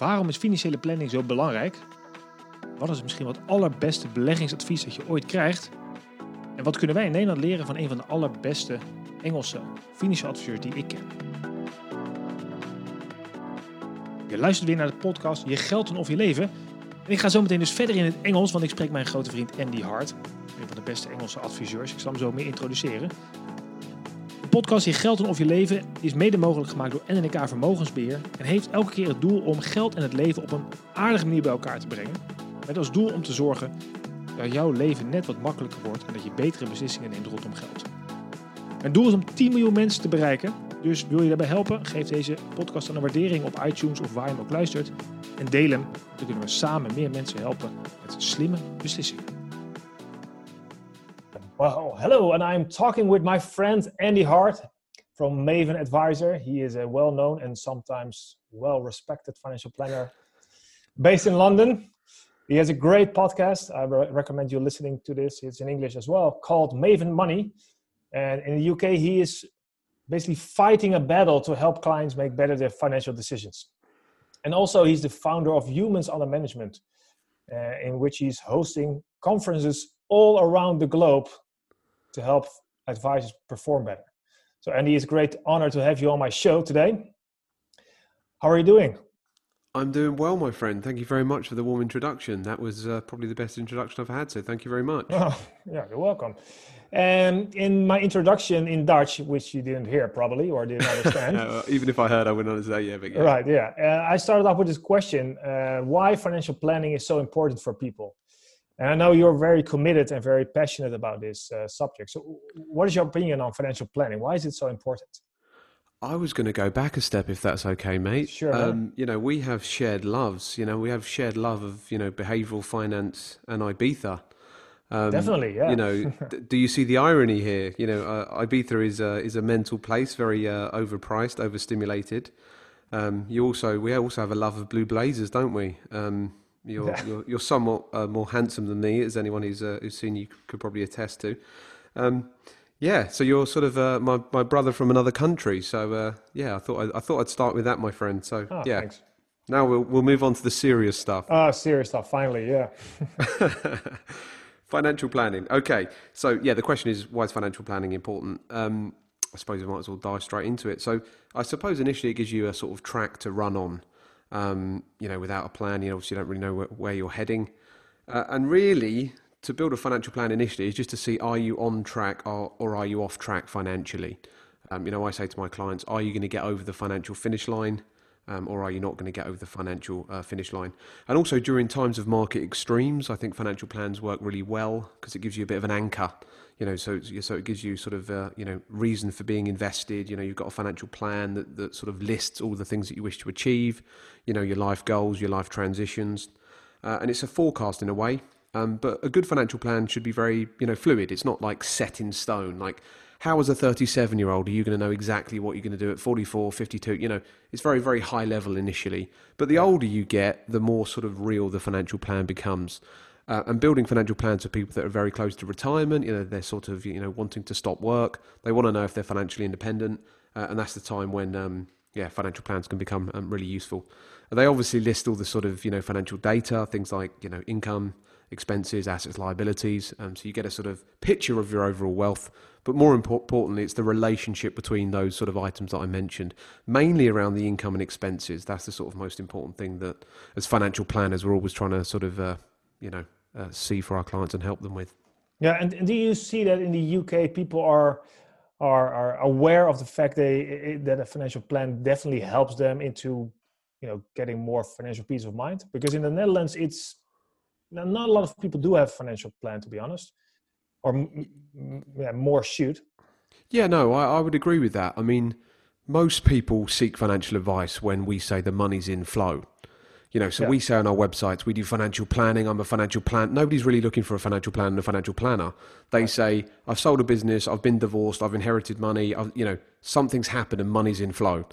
Waarom is financiële planning zo belangrijk? Wat is misschien wat allerbeste beleggingsadvies dat je ooit krijgt? En wat kunnen wij in Nederland leren van een van de allerbeste Engelse financiële adviseurs die ik ken? Je luistert weer naar de podcast Je geld en of je leven. En ik ga zo meteen dus verder in het Engels, want ik spreek mijn grote vriend Andy Hart. Een van de beste Engelse adviseurs. Ik zal hem zo meer introduceren. Podcast Je geld en of je leven is mede mogelijk gemaakt door NNK Vermogensbeheer. En heeft elke keer het doel om geld en het leven op een aardige manier bij elkaar te brengen. Met als doel om te zorgen dat jouw leven net wat makkelijker wordt en dat je betere beslissingen neemt rondom geld. Mijn doel is om 10 miljoen mensen te bereiken. Dus wil je daarbij helpen? Geef deze podcast dan een waardering op iTunes of waar je hem ook luistert. En deel hem. Dan kunnen we samen meer mensen helpen met slimme beslissingen. Well, hello, and I'm talking with my friend Andy Hart from Maven Advisor. He is a well known and sometimes well respected financial planner based in London. He has a great podcast. I re- recommend you listening to this. It's in English as well, called Maven Money. And in the UK, he is basically fighting a battle to help clients make better their financial decisions. And also, he's the founder of Humans Under Management, uh, in which he's hosting conferences all around the globe to help advisors perform better. So, Andy, it's a great honor to have you on my show today. How are you doing? I'm doing well, my friend. Thank you very much for the warm introduction. That was uh, probably the best introduction I've had, so thank you very much. Oh, yeah, you're welcome. And in my introduction in Dutch, which you didn't hear probably or didn't understand. uh, even if I heard, I wouldn't understand. Yeah, but yeah. Right, yeah. Uh, I started off with this question uh, why financial planning is so important for people? And I know you're very committed and very passionate about this uh, subject. So, what is your opinion on financial planning? Why is it so important? I was going to go back a step, if that's okay, mate. Sure. Um, you know, we have shared loves. You know, we have shared love of you know behavioural finance and Ibiza. Um, Definitely, yeah. You know, d- do you see the irony here? You know, uh, Ibiza is a is a mental place, very uh, overpriced, overstimulated. Um, you also we also have a love of blue blazers, don't we? Um, you're, you're, you're somewhat uh, more handsome than me, as anyone who's uh, who's seen you could probably attest to. Um, yeah, so you're sort of uh, my my brother from another country. So uh, yeah, I thought I, I, thought I'd start with that, my friend. So oh, yeah. Thanks. Now we'll we'll move on to the serious stuff. Ah, serious stuff. Finally, yeah. financial planning. Okay, so yeah, the question is why is financial planning important? Um, I suppose we might as well dive straight into it. So I suppose initially it gives you a sort of track to run on. Um, you know, without a plan, you obviously don't really know where, where you're heading. Uh, and really, to build a financial plan initially is just to see are you on track or, or are you off track financially. Um, you know, I say to my clients, are you going to get over the financial finish line? Um, or are you not going to get over the financial uh, finish line? And also during times of market extremes, I think financial plans work really well because it gives you a bit of an anchor. You know, so so it gives you sort of uh, you know reason for being invested. You know, you've got a financial plan that, that sort of lists all the things that you wish to achieve. You know, your life goals, your life transitions, uh, and it's a forecast in a way. Um, but a good financial plan should be very, you know, fluid. It's not like set in stone. Like, how as a 37 year old are you going to know exactly what you're going to do at 44, 52? You know, it's very, very high level initially. But the older you get, the more sort of real the financial plan becomes. Uh, and building financial plans for people that are very close to retirement, you know, they're sort of, you know, wanting to stop work. They want to know if they're financially independent. Uh, and that's the time when, um, yeah, financial plans can become um, really useful. They obviously list all the sort of, you know, financial data, things like, you know, income, expenses, assets, liabilities. Um, so you get a sort of picture of your overall wealth. But more importantly, it's the relationship between those sort of items that I mentioned, mainly around the income and expenses. That's the sort of most important thing that, as financial planners, we're always trying to sort of, uh, you know, uh, see for our clients and help them with. Yeah, and, and do you see that in the UK, people are are, are aware of the fact they, that a financial plan definitely helps them into you know getting more financial peace of mind? Because in the netherlands it's not a lot of people do have a financial plan to be honest or yeah, more shoot yeah no I, I would agree with that. I mean most people seek financial advice when we say the money's in flow you know so yeah. we say on our websites we do financial planning i'm a financial plan nobody's really looking for a financial plan and a financial planner they right. say i've sold a business i've been divorced i've inherited money I've, you know something's happened and money's in flow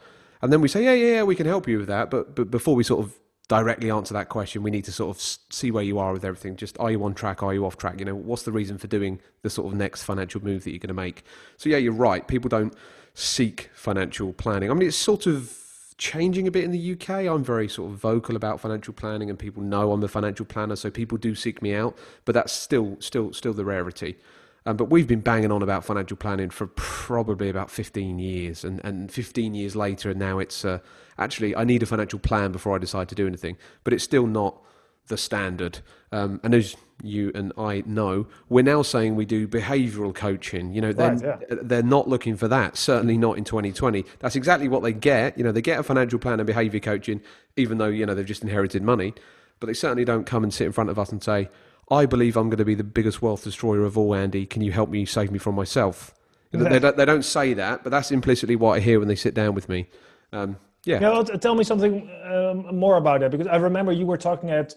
and then we say yeah yeah yeah we can help you with that but but before we sort of directly answer that question, we need to sort of see where you are with everything. Just are you on track? Are you off track? You know, what's the reason for doing the sort of next financial move that you're going to make? So yeah, you're right. People don't seek financial planning. I mean, it's sort of changing a bit in the UK. I'm very sort of vocal about financial planning, and people know I'm the financial planner, so people do seek me out. But that's still still still the rarity. Um, but we've been banging on about financial planning for probably about 15 years, and, and 15 years later, and now it's uh, actually I need a financial plan before I decide to do anything. But it's still not the standard. Um, and as you and I know, we're now saying we do behavioural coaching. You know, they're, Right, yeah. they're not looking for that. Certainly not in 2020. That's exactly what they get. You know, they get a financial plan and behaviour coaching, even though you know they've just inherited money. But they certainly don't come and sit in front of us and say, "I believe I'm going to be the biggest wealth destroyer of all, Andy. Can you help me save me from myself?" They, don't, they don't say that, but that's implicitly what I hear when they sit down with me. Um, yeah. Yeah, well, t- tell me something um, more about that because I remember you were talking at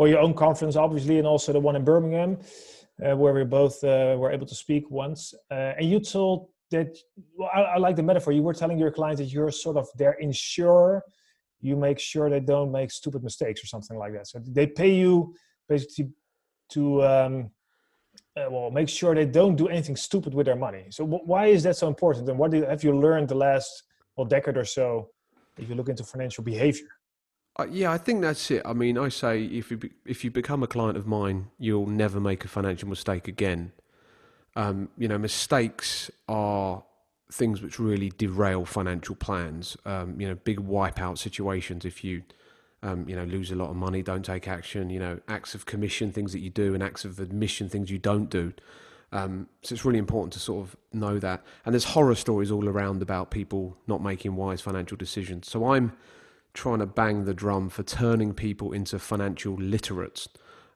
well your own conference, obviously, and also the one in Birmingham, uh, where we both uh, were able to speak once. Uh, and you told that well, I, I like the metaphor. You were telling your clients that you're sort of their insurer. You make sure they don't make stupid mistakes or something like that. So they pay you basically to um, uh, well make sure they don't do anything stupid with their money. So wh- why is that so important? And what do, have you learned the last well decade or so? If you look into financial behavior. Uh, yeah, I think that's it. I mean, I say if you be, if you become a client of mine, you'll never make a financial mistake again. Um, you know, mistakes are things which really derail financial plans. Um, you know, big wipeout situations. If you um, you know lose a lot of money, don't take action. You know, acts of commission, things that you do, and acts of omission, things you don't do. Um, so it's really important to sort of know that. And there's horror stories all around about people not making wise financial decisions. So I'm trying to bang the drum for turning people into financial literates.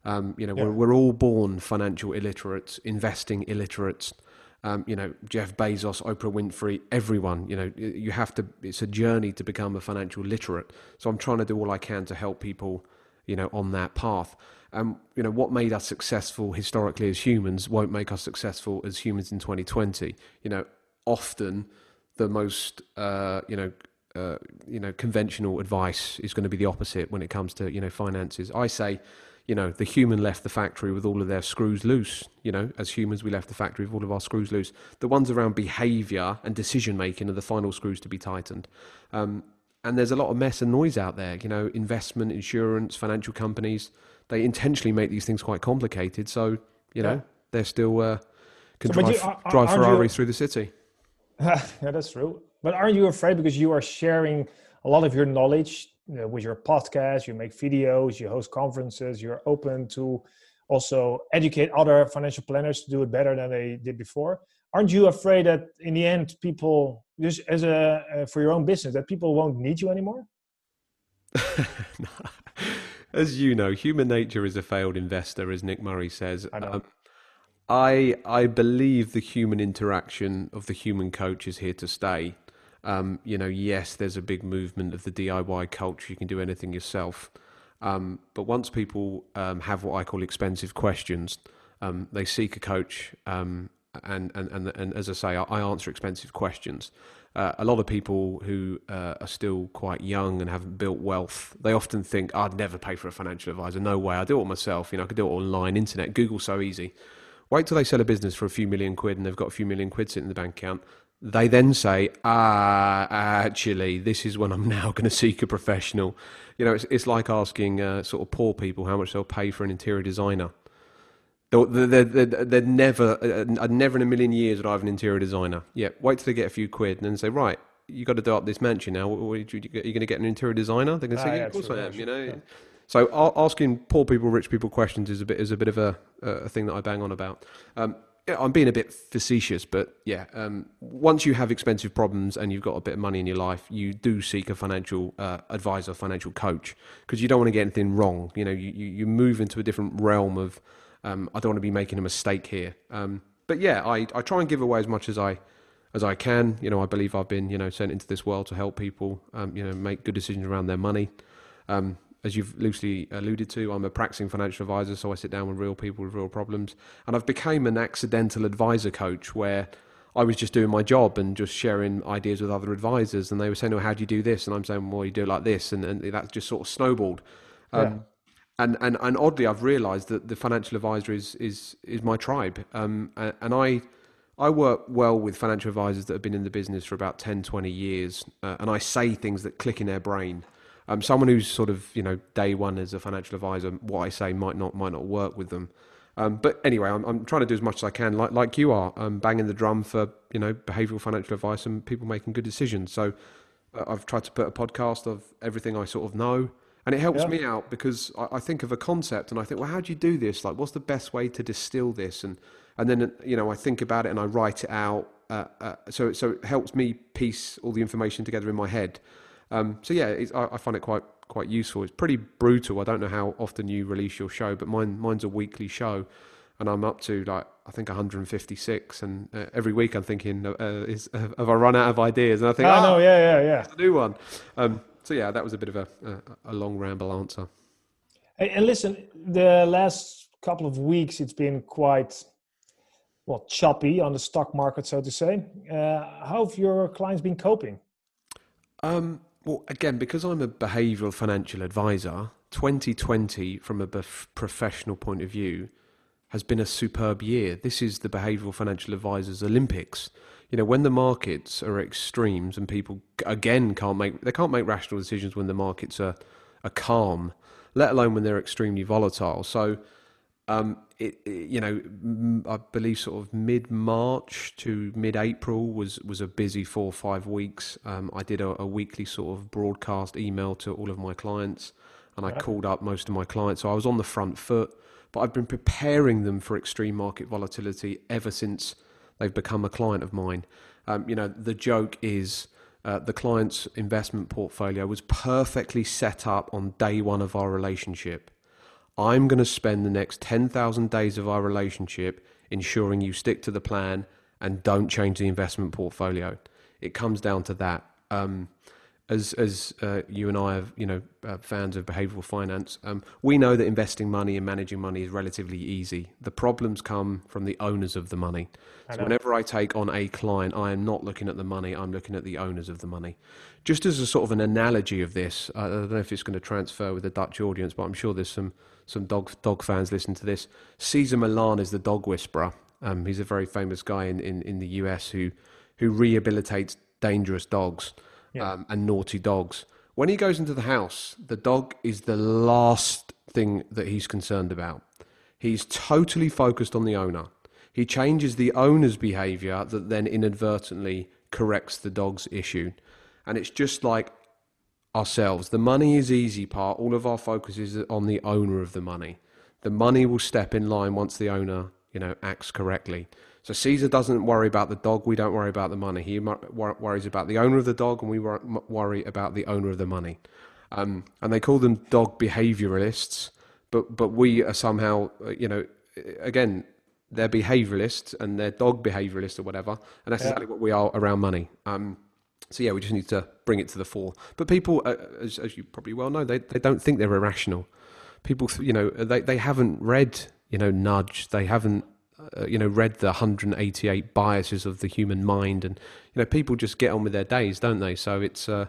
Um, you know, Yeah. we're, we're all born financial illiterates, investing illiterates. Um, you know, Jeff Bezos, Oprah Winfrey, everyone. You know, you have to. It's a journey to become a financial literate. So I'm trying to do all I can to help people. You know, on that path. Um, you know, what made us successful historically as humans won't make us successful as humans in 2020. You know, often the most uh, you know uh, you know conventional advice is going to be the opposite when it comes to you know finances. I say, you know, the human left the factory with all of their screws loose. You know, as humans, we left the factory with all of our screws loose. The ones around behaviour and decision making are the final screws to be tightened. Um, and there's a lot of mess and noise out there. You know, investment, insurance, financial companies. They intentionally make these things quite complicated. So you know, Yeah. they're still uh, can So, drive, you- are- are- drive you- through the city. yeah, that's true. But aren't you afraid because you are sharing a lot of your knowledge you know, with your podcast? You make videos, you host conferences, you're open to also educate other financial planners to do it better than they did before. Aren't you afraid that in the end, people just as a uh, for your own business that people won't need you anymore? As you know, human nature is a failed investor, as Nick Murray says. I know. Um, I I believe the human interaction of the human coach is here to stay. Um, you know, yes, there's a big movement of the DIY culture. You can do anything yourself. Um, but once people um, have what I call expensive questions, um, they seek a coach. Um, and, and, and, and as I say, I, I answer expensive questions. Uh, a lot of people who uh, are still quite young and haven't built wealth, they often think, I'd never pay for a financial advisor. No way. I do it all myself. You know, I could do it online, internet, Google's so easy. Wait till they sell a business for a few million quid and they've got a few million quid sitting in the bank account. They then say, ah, actually, this is when I'm now going to seek a professional. You know, it's, it's like asking uh, sort of poor people how much they'll pay for an interior designer. They'll, they're, they're, they're never, uh, never in a million years would I have an interior designer. Yeah, wait till they get a few quid and then say, right, you got to do up this mansion now. Are you, going to get an interior designer? They're going to Ah, say, yeah, yeah, of course I am. You know, yeah. so asking poor people, rich people questions is a bit is a bit of a a thing that I bang on about. Um, yeah, I'm being a bit facetious, but yeah, um, once you have expensive problems and you've got a bit of money in your life, you do seek a financial uh, advisor, financial coach, because you don't want to get anything wrong. You know, you, you, move into a different realm of um, I don't want to be making a mistake here. Um, but yeah, I, I try and give away as much as I as I can. You know, I believe I've been you know sent into this world to help people. Um, you know, make good decisions around their money. Um, as you've loosely alluded to, I'm a practicing financial advisor, so I sit down with real people with real problems. And I've become an accidental advisor coach where I was just doing my job and just sharing ideas with other advisors. And they were saying, well, how do you do this? And I'm saying, Well, you do it like this. And, and that just sort of snowballed. Um, Yeah. and, and, and oddly, I've realized that the financial advisor is, is, is my tribe. Um, and I, I work well with financial advisors that have been in the business for about 10, 20 years, uh, and I say things that click in their brain. Um, someone who's sort of you know day one as a financial advisor, what I say might not might not work with them. Um, but anyway, I'm, I'm, trying to do as much as I can, like like you are, um, banging the drum for you know behavioural financial advice and people making good decisions. So uh, I've tried to put a podcast of everything I sort of know, and it helps yeah. me out because I, I, think of a concept and I think, well, how do you do this? Like, what's the best way to distill this? And and then you know I think about it and I write it out. Uh, uh, so so it helps me piece all the information together in my head. Um, so yeah, I, I find it quite quite useful. It's pretty brutal. I don't know how often you release your show, but mine mine's a weekly show, and I'm up to like I think 156. And uh, every week I'm thinking, uh, is uh, have I run out of ideas? And I think, I oh, no, yeah, yeah, yeah, a new one. Um, so yeah, that was a bit of a, a, a long ramble answer. Hey, and listen, the last couple of weeks it's been quite well choppy on the stock market, so to say. Uh, how have your clients been coping? Um, well, again, because I'm a behavioural financial advisor, 2020, from a bef- professional point of view, has been a superb year. This is the behavioural financial advisors Olympics. You know, when the markets are extremes and people again can't make they can't make rational decisions when the markets are are calm, let alone when they're extremely volatile. So um, it, it, you know, I believe sort of mid March to mid April was was a busy four or five weeks. Um, I did a, a, weekly sort of broadcast email to all of my clients, and I called up most of my clients. So I was on the front foot, but I've been preparing them for extreme market volatility ever since they've become a client of mine. Um, you know, the joke is. Uh, the client's investment portfolio was perfectly set up on day one of our relationship I'm going to spend the next 10,000 days of our relationship ensuring you stick to the plan and don't change the investment portfolio. It comes down to that. Um, as as uh, you and I are, you know, uh, fans of behavioural finance, um, we know that investing money and managing money is relatively easy. The problems come from the owners of the money. So whenever I take on a client, I am not looking at the money; I'm looking at the owners of the money. Just as a sort of an analogy of this, I don't know if it's going to transfer with the Dutch audience, but I'm sure there's some some dog dog fans listening to this. Cesar Millan is the dog whisperer. Um, he's a very famous guy in, in, in the US who who rehabilitates dangerous dogs yeah. um, and naughty dogs. When he goes into the house, the dog is the last thing that he's concerned about. He's totally focused on the owner. He changes the owner's behavior that then inadvertently corrects the dog's issue. And it's just like ourselves. The money is easy part. All of our focus is on the owner of the money. The money will step in line once the owner, you know, acts correctly. So Cesar doesn't worry about the dog. We don't worry about the money. He worries about the owner of the dog, and we worry about the owner of the money. Um, and they call them dog behavioralists, but but we are somehow, uh, you know, again, they're behavioralists and they're dog behavioralists or whatever, and that's yeah. exactly what we are around money. Um, so yeah, we just need to bring it to the fore. But people, uh, as, as, you probably well know, they they don't think they're irrational. People, you know, they they haven't read, you know, nudge. They haven't, uh, you know, read the 188 biases of the human mind, and you know, people just get on with their days, don't they? So it's. Uh,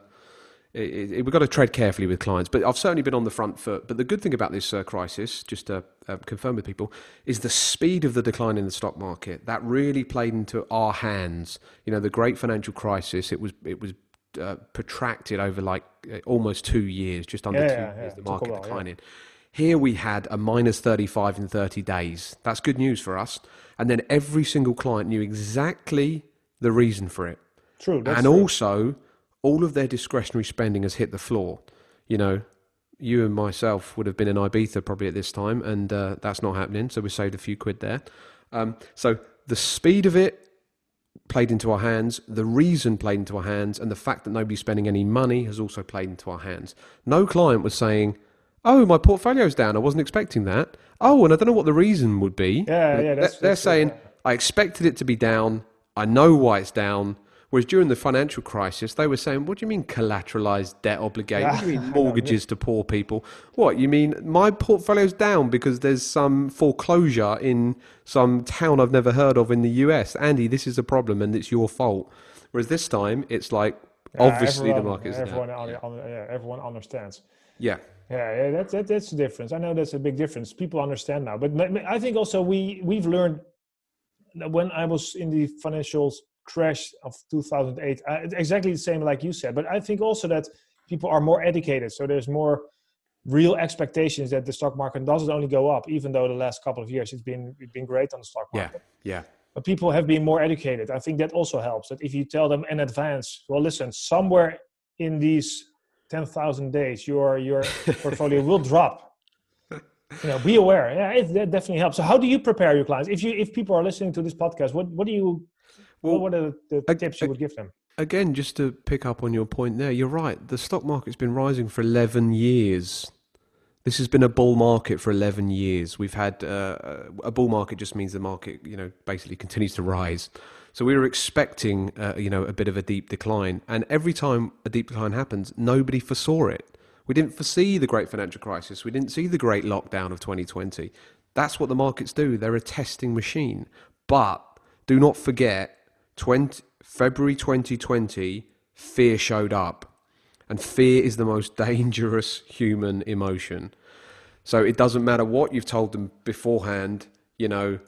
it, it, we've got to tread carefully with clients, but I've certainly been on the front foot. But the good thing about this uh, crisis, just to uh, confirm with people, is the speed of the decline in the stock market. That really played into our hands. You know, the great financial crisis. It was it was uh, protracted over like uh, almost two years, just under yeah, two yeah, years. Yeah. The market while, declining. Here we had a minus 35 in 30 days. That's good news for us. And then every single client knew exactly the reason for it. True. and true. also all of their discretionary spending has hit the floor. You know, you and myself would have been in Ibiza probably at this time, and uh, that's not happening. So we saved a few quid there. Um, so the speed of it played into our hands, the reason played into our hands, and the fact that nobody's spending any money has also played into our hands. No client was saying, "Oh, my portfolio's down. I wasn't expecting that." Oh, and I don't know what the reason would be. Yeah, yeah. That's, they're that's saying, "I expected it to be down. I know why it's down." Whereas during the financial crisis, they were saying, "What do you mean collateralized debt obligation? What do you mean mortgages to poor people? What you mean my portfolio's down because there's some foreclosure in some town I've never heard of in the US? Andy, this is a problem and it's your fault." Whereas this time, it's like yeah, obviously everyone, the market's everyone, down. yeah, everyone understands. Yeah. Yeah, yeah, that's that, that's the difference. I know that's a big difference. People understand now, but I think also we we've learned when I was in the financial crash of 2008, uh, exactly the same like you said. But I think also that people are more educated, so there's more real expectations that the stock market doesn't only go up, even though the last couple of years it's been it's been great on the stock market. Yeah, yeah. But people have been more educated. I think that also helps. That if you tell them in advance, well, listen, somewhere in these ten thousand days, your your portfolio will drop. You know, be aware. Yeah, it, that definitely helps. So, how do you prepare your clients? If you if people are listening to this podcast, what what do you well, what are the, the tips you would give them? Again, just to pick up on your point there, you're right. The stock market's been rising for 11 years. This has been a bull market for 11 years. We've had uh, a bull market just means the market, you know, basically continues to rise. So we were expecting, uh, you know, a bit of a deep decline. And every time a deep decline happens, nobody foresaw it. We didn't foresee the great financial crisis. We didn't see the great lockdown of 2020. That's what the markets do. They're a testing machine. But do not forget, 20, February 2020, fear showed up. And fear is the most dangerous human emotion. So it doesn't matter what you've told them beforehand, you know,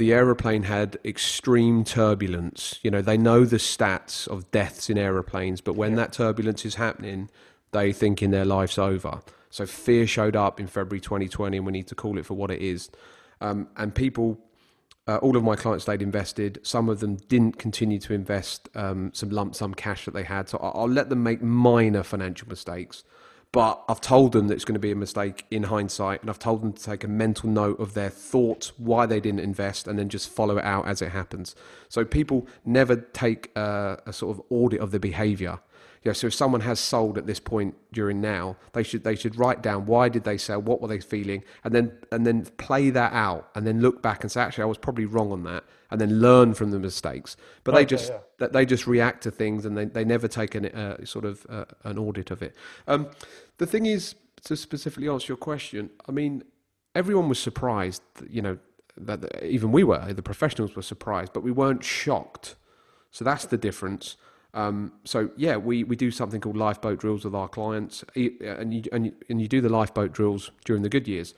the aeroplane had extreme turbulence. You know, they know the stats of deaths in aeroplanes, but when yeah. that turbulence is happening, they think in their life's over. So fear showed up in February 2020, and we need to call it for what it is. Um, and people uh, all of my clients stayed invested. Some of them didn't continue to invest um, some lump sum cash that they had. So I'll, I'll let them make minor financial mistakes. But I've told them that it's going to be a mistake in hindsight, and I've told them to take a mental note of their thoughts, why they didn't invest, and then just follow it out as it happens. So people never take a, a sort of audit of the behavior you know, so if someone has sold at this point during now, they should they should write down why did they sell, what were they feeling, and then and then play that out, and then look back and say actually I was probably wrong on that, and then learn from the mistakes. But okay, they just yeah. they just react to things, and they, they never take an uh, sort of uh, an audit of it. Um, the thing is to specifically answer your question, I mean everyone was surprised, you know, that even we were the professionals were surprised, but we weren't shocked. So that's the difference. Um, so yeah, we, we do something called lifeboat drills with our clients, and you, and you, and you do the lifeboat drills during the good years.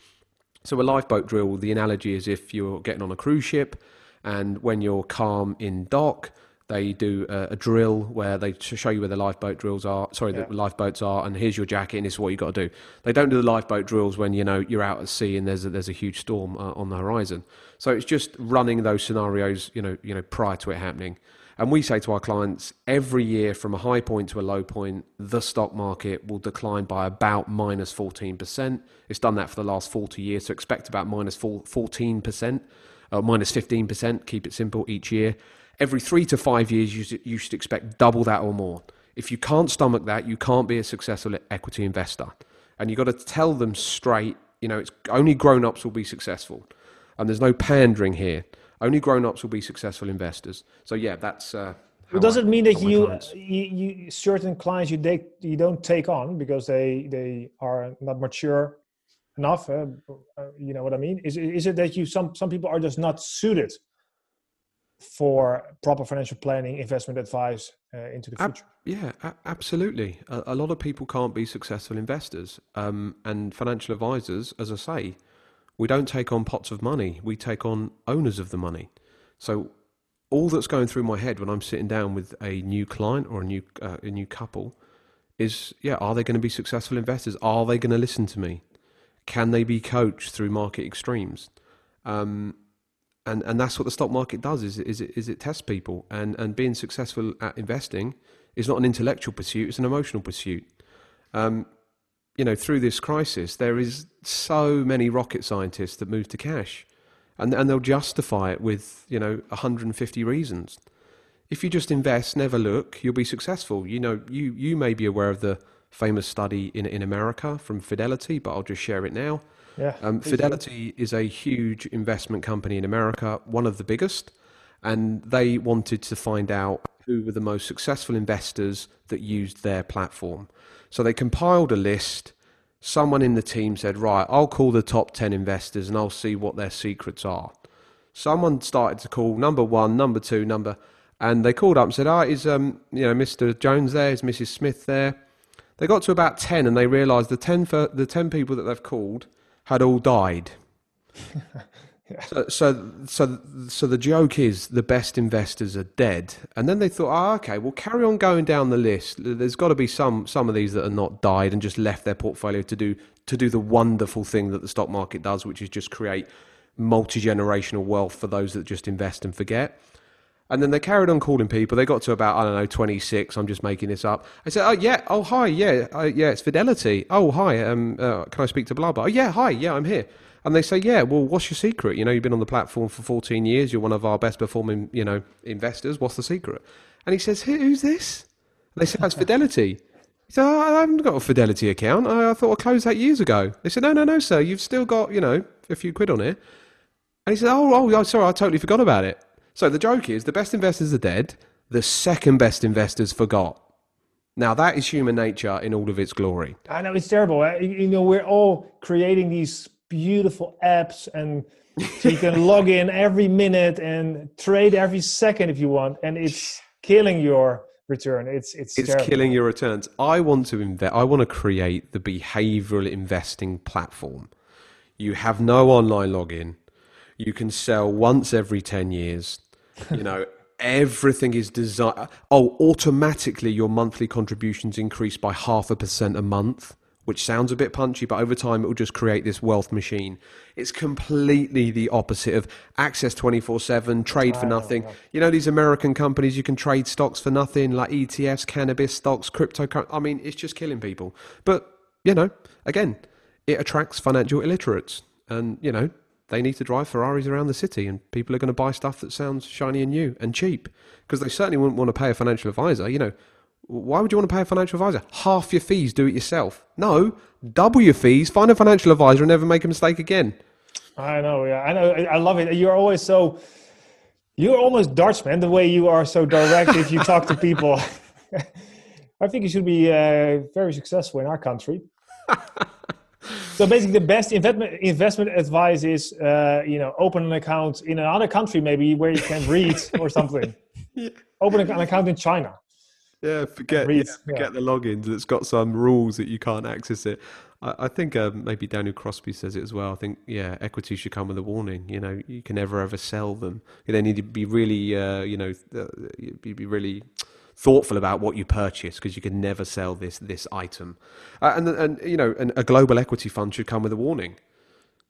So a lifeboat drill, the analogy is if you're getting on a cruise ship, and when you're calm in dock, they do a, a drill where they show you where the lifeboat drills are. Sorry, yeah. the lifeboats are, and here's your jacket, and this is what you got to do. They don't do the lifeboat drills when you know you're out at sea and there's a, there's a huge storm uh, on the horizon. So it's just running those scenarios, you know, you know, prior to it happening. And we say to our clients every year from a high point to a low point, the stock market will decline by about minus 14%. It's done that for the last 40 years, so expect about minus 14%, uh, minus 15%, keep it simple, each year. Every three to five years, you, you should expect double that or more. If you can't stomach that, you can't be a successful equity investor. And you've got to tell them straight, you know, it's only grown ups will be successful. And there's no pandering here. Only grown-ups will be successful investors. So yeah, that's. Uh, does it mean that you, you, you certain clients you take you don't take on because they they are not mature enough? Uh, uh, you know what I mean? Is is it that you some some people are just not suited for proper financial planning, investment advice uh, into the future? Ab- yeah, a- absolutely. A-, a, lot of people can't be successful investors, um, and financial advisors, as I say, we don't take on pots of money, we take on owners of the money. So all that's going through my head when I'm sitting down with a new client or a new uh, a new couple is yeah, are they going to be successful investors? Are they going to listen to me? Can they be coached through market extremes? Um, and and that's what the stock market does is is it, is it tests people and and being successful at investing is not an intellectual pursuit; it's an emotional pursuit. Um, you know, through this crisis, there is so many rocket scientists that move to cash, and and they'll justify it with you know 150 reasons. If you just invest, never look, you'll be successful. You know, you you may be aware of the famous study in in America from Fidelity, but I'll just share it now. Yeah, um, Fidelity is a huge investment company in America, one of the biggest, and they wanted to find out who were the most successful investors that used their platform. So they compiled a list. Someone in the team said, Right, I'll call the top 10 investors and I'll see what their secrets are. Someone started to call number one, number two, number, and they called up and said, Ah, is um, you know, Mr. Jones there? Is Mrs. Smith there? They got to about 10 and they realised the 10, the 10 people that they've called had all died. So, so, so, so the joke is the best investors are dead, and then they thought, oh, okay, we'll carry on going down the list. There's got to be some some of these that are not died and just left their portfolio to do to do the wonderful thing that the stock market does, which is just create multi generational wealth for those that just invest and forget. And then they carried on calling people. They got to about I don't know twenty six. I'm just making this up. I said, "Oh yeah, oh hi, yeah, uh, yeah, it's Fidelity. Oh hi, um, uh, can I speak to blah blah? Oh yeah, hi, yeah, I'm here." And they say, "Yeah, well, what's your secret? You know, you've been on the platform for 14 years. You're one of our best performing, you know, investors. What's the secret?" And he says, "Who's this?" And they say, that's Fidelity." He said, oh, "I haven't got a Fidelity account. I, I thought I closed that years ago." They said, "No, no, no, sir. You've still got, you know, a few quid on it." And he said, "Oh, oh, oh sorry, I totally forgot about it." So the joke is the best investors are dead, the second best investors forgot. Now that is human nature in all of its glory. I know it's terrible. You know, we're all creating these beautiful apps and so you can log in every minute and trade every second if you want and it's killing your return. It's it's it's terrible. killing your returns. I want to invest i want to create the behavioral investing platform. You have no online login. You can sell once every 10 years. You know everything is designed oh automatically your monthly contributions increase by half a percent a month which sounds a bit punchy but over time it will just create this wealth machine. It's completely the opposite of access 24/7 trade for nothing. you know these american companies you can trade stocks for nothing like ETFs cannabis stocks crypto I mean it's just killing people. But you know again it attracts financial illiterates and you know they need to drive Ferraris around the city, and people are going to buy stuff that sounds shiny and new and cheap because they certainly wouldn't want to pay a financial advisor. You know, why would you want to pay a financial advisor? Half your fees, do it yourself. No, double your fees, find a financial advisor, and never make a mistake again. I know, yeah, I know, I love it. You're always so, you're almost Dutchman the way you are so direct if you talk to people. I think you should be uh, very successful in our country. so basically, the best investment investment advice is, uh, you know, open an account in another country, maybe where you can read or something. yeah. Open an account in China. Yeah, forget read, yeah, forget yeah. the logins. It's got some rules that you can't access it. I, I think uh, maybe Daniel Crosby says it as well. I think yeah, equity should come with a warning. You know, you can never ever sell them. They need to be really, uh, you know, uh, be, be really thoughtful about what you purchase because you can never sell this this item. Uh, and and you know, and a global equity fund should come with a warning.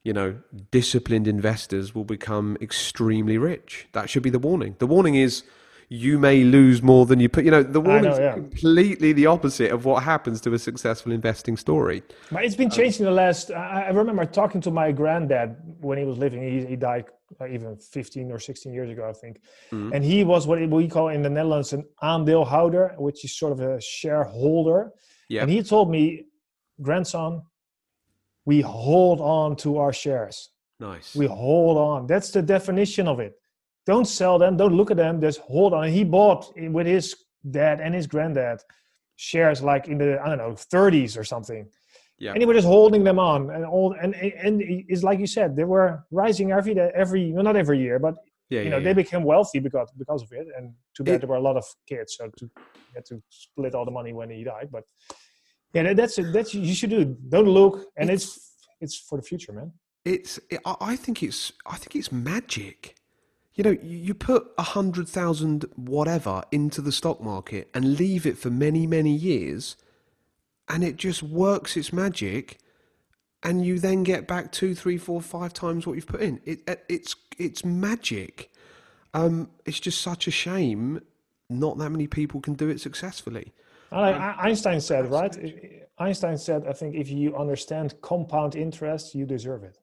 You know, disciplined investors will become extremely rich. That should be the warning. The warning is you may lose more than you put. You know, the warning is yeah. completely the opposite of what happens to a successful investing story. But it's been changed in the last. I, remember talking to my granddad when he was living. He, he died even 15 or 16 years ago, I think. Mm-hmm. And he was what we call in the Netherlands an aandeelhouder, which is sort of a shareholder. Yeah. And he told me, grandson, we hold on to our shares. Nice. We hold on. That's the definition of it don't sell them. Don't look at them. Just hold on. He bought with his dad and his granddad shares like in the i don't know 30s or something. Yeah. and he was just holding them on and all and and it's like you said they were rising every day every well, not every year but yeah, you know yeah, they became wealthy because because of it. And too bad it, there were a lot of kids so to had to split all the money when he died but yeah that's that's you should do don't look and it's it's, it's for the future man. It's i think it's i think it's magic you know, you put a hundred thousand whatever into the stock market and leave it for many, many years, and it just works its magic, and you then get back two, three, four, five times what you've put in. It, it's it's magic. Um, it's just such a shame not that many people can do it successfully. Like um, Einstein said, right? Einstein said, I think if you understand compound interest, you deserve it.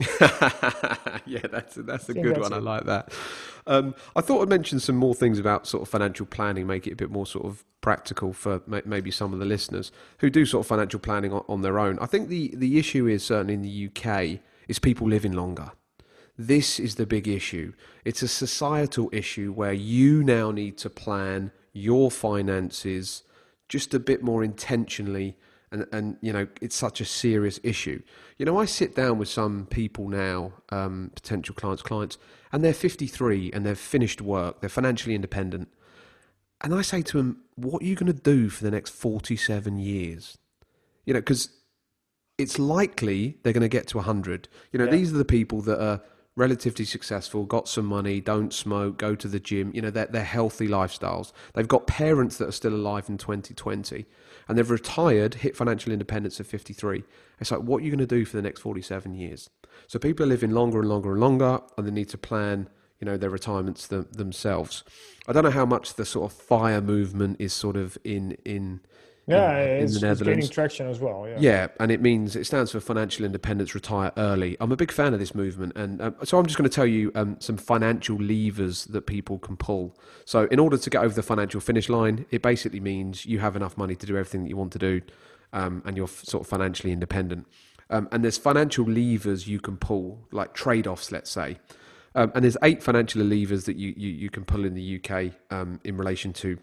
yeah, that's a, that's a good that's one. It. I like that. Um, I thought I'd mention some more things about sort of financial planning, make it a bit more sort of practical for maybe some of the listeners who do sort of financial planning on, on their own. I think the the issue is certainly in the UK is people living longer. This is the big issue. It's a societal issue where you now need to plan your finances just a bit more intentionally and and you know it's such a serious issue. You know, I sit down with some people now, um, potential clients, clients, and they're 53 and they've finished work, they're financially independent, and I say to them, "What are you going to do for the next 47 years?" You know, because it's likely they're going to get to 100. You know, yeah. these are the people that are relatively successful, got some money, don't smoke, go to the gym. You know, they're, they're healthy lifestyles. They've got parents that are still alive in 2020 and they've retired, hit financial independence at 53. It's like, what are you going to do for the next 47 years? So people are living longer and longer and longer and they need to plan, you know, their retirements th- themselves. I don't know how much the sort of fire movement is sort of in, in, yeah, in, it's, in the Netherlands. gaining traction as well. Yeah. Yeah, and it means it stands for financial independence, retire early. I'm a big fan of this movement, and um, so I'm just going to tell you um, some financial levers that people can pull. So, in order to get over the financial finish line, it basically means you have enough money to do everything that you want to do, um, and you're f- sort of financially independent. Um, and there's financial levers you can pull, like trade-offs, let's say. Um, and there's eight financial levers that you, you, you can pull in the UK um, in relation to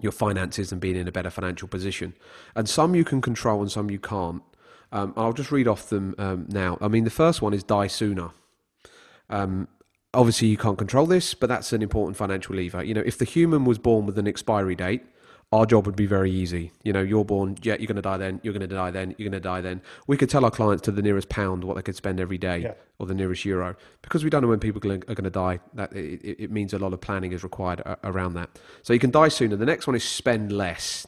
your finances and being in a better financial position. And some you can control and some you can't. Um, I'll just read off them um, now. I mean, the first one is die sooner. Um, obviously, you can't control this, but that's an important financial lever. You know, if the human was born with an expiry date, our job would be very easy. You know, you're born, yeah, you're going to die then, you're going to die then, you're going to die then. We could tell our clients to the nearest pound what they could spend every day Yeah. or the nearest euro because we don't know when people are going to die. That it, it it means a lot of planning is required around that. So you can die sooner. The next one is spend less.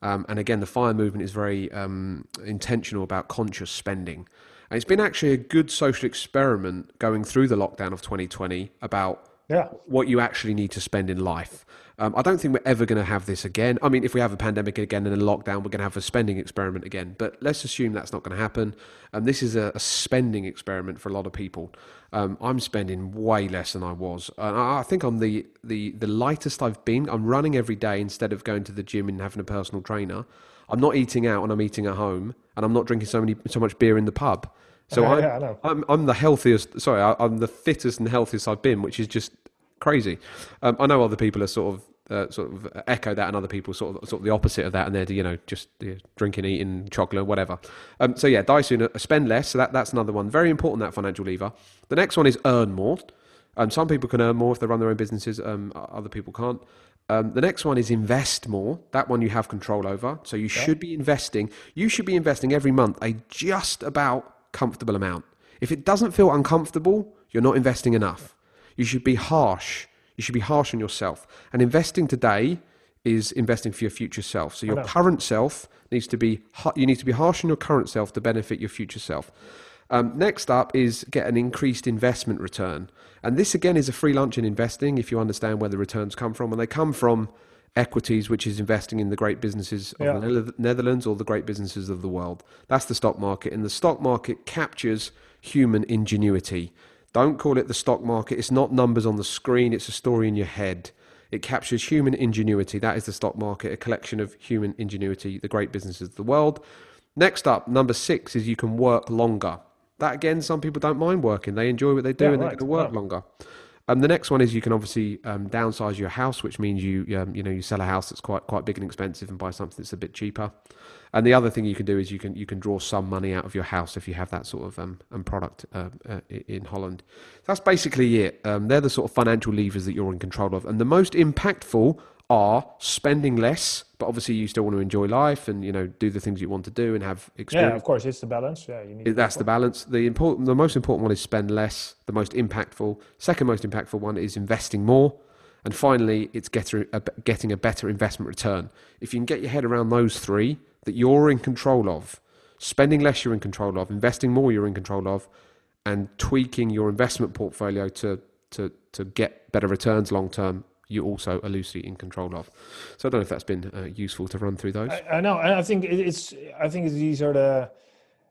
Um, and again, the fire movement is very um, intentional about conscious spending. And it's been actually a good social experiment going through the lockdown of 2020 about Yeah. what you actually need to spend in life. Um, I don't think we're ever going to have this again. I mean, if we have a pandemic again and a lockdown, we're going to have a spending experiment again. But let's assume that's not going to happen. And this is a, a spending experiment for a lot of people. Um, I'm spending way less than I was. And I I think I'm the, the, the lightest I've been. I'm running every day instead of going to the gym and having a personal trainer. I'm not eating out and I'm eating at home. And I'm not drinking so many so much beer in the pub. So Yeah, I'm, yeah, I know. I'm I'm the healthiest. Sorry, I, I'm the fittest and healthiest I've been, which is just crazy. Um, I know other people are sort of uh, sort of echo that, and other people sort of sort of the opposite of that, and they're you know just you know, drinking, eating chocolate, whatever. Um, so yeah, die sooner, spend less. So that that's another one. Very important that financial lever. The next one is earn more. Um, some people can earn more if they run their own businesses. Um, other people can't. Um, the next one is invest more. That one you have control over. So you should be investing. You should be investing every month a just about comfortable amount. If it doesn't feel uncomfortable, you're not investing enough. You should be harsh. You should be harsh on yourself. And investing today is investing for your future self. So your current self needs to be you need to be harsh on your current self to benefit your future self. Um, next up is get an increased investment return, and this again is a free lunch in investing if you understand where the returns come from, and they come from equities, which is investing in the great businesses of Yeah. the Netherlands or the great businesses of the world. That's the stock market, and the stock market captures human ingenuity. Don't call it the stock market. It's not numbers on the screen. It's a story in your head. It captures human ingenuity. That is the stock market, a collection of human ingenuity, the great businesses of the world. Next up, number six is you can work longer. That again, some people don't mind working. They enjoy what they do Yeah, and right. going to work longer. Um, the next one is you can obviously um, downsize your house, which means you um, you know you sell a house that's quite quite big and expensive and buy something that's a bit cheaper. And the other thing you can do is you can you can draw some money out of your house if you have that sort of um, um product uh, uh, in Holland. That's basically it. Um, they're the sort of financial levers that you're in control of, and the most impactful are spending less, but obviously you still want to enjoy life and you know do the things you want to do and have experience. Yeah, of course, it's the balance. Yeah, you need. That's the balance. The important, the most important one is spend less. The most impactful, second most impactful one is investing more, and finally, it's getting a, getting a better investment return. If you can get your head around those three that you're in control of, spending less you're in control of, investing more you're in control of, and tweaking your investment portfolio to to to get better returns long term, you also are loosely in control of. So I don't know if that's been uh, useful to run through those. I, I know, and I think it's. I think these are the.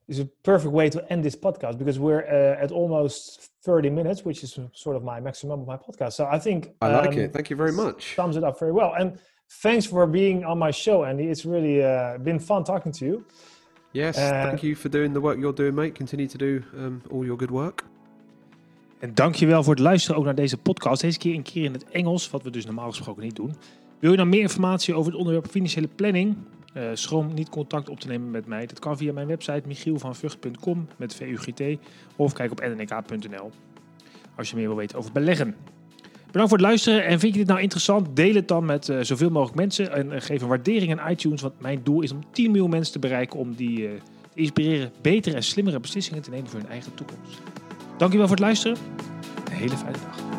Is a perfect way to end this podcast because we're uh, at almost 30 minutes, which is sort of my maximum of my podcast. So I think I like um, it. Thank you very much. Sums it up very well. And thanks for being on my show, Andy. It's really uh, been fun talking to you. Yes, Uh, thank you for doing the work you're doing, mate. Continue to do um, all your good work. En dankjewel voor het luisteren ook naar deze podcast. Deze keer een keer in het Engels, wat we dus normaal gesproken niet doen. Wil je nou meer informatie over het onderwerp financiële planning? Eh, schroom niet contact op te nemen met mij. Dat kan via mijn website michielvanvugt.com met VUGT of kijk op nnek.nl als je meer wil weten over beleggen. Bedankt voor het luisteren en vind je dit nou interessant? Deel het dan met eh, zoveel mogelijk mensen en eh, geef een waardering aan iTunes. Want mijn doel is om 10 miljoen mensen te bereiken om die te inspireren betere en slimmere beslissingen te nemen voor hun eigen toekomst. Dankjewel voor het luisteren. Een hele fijne dag.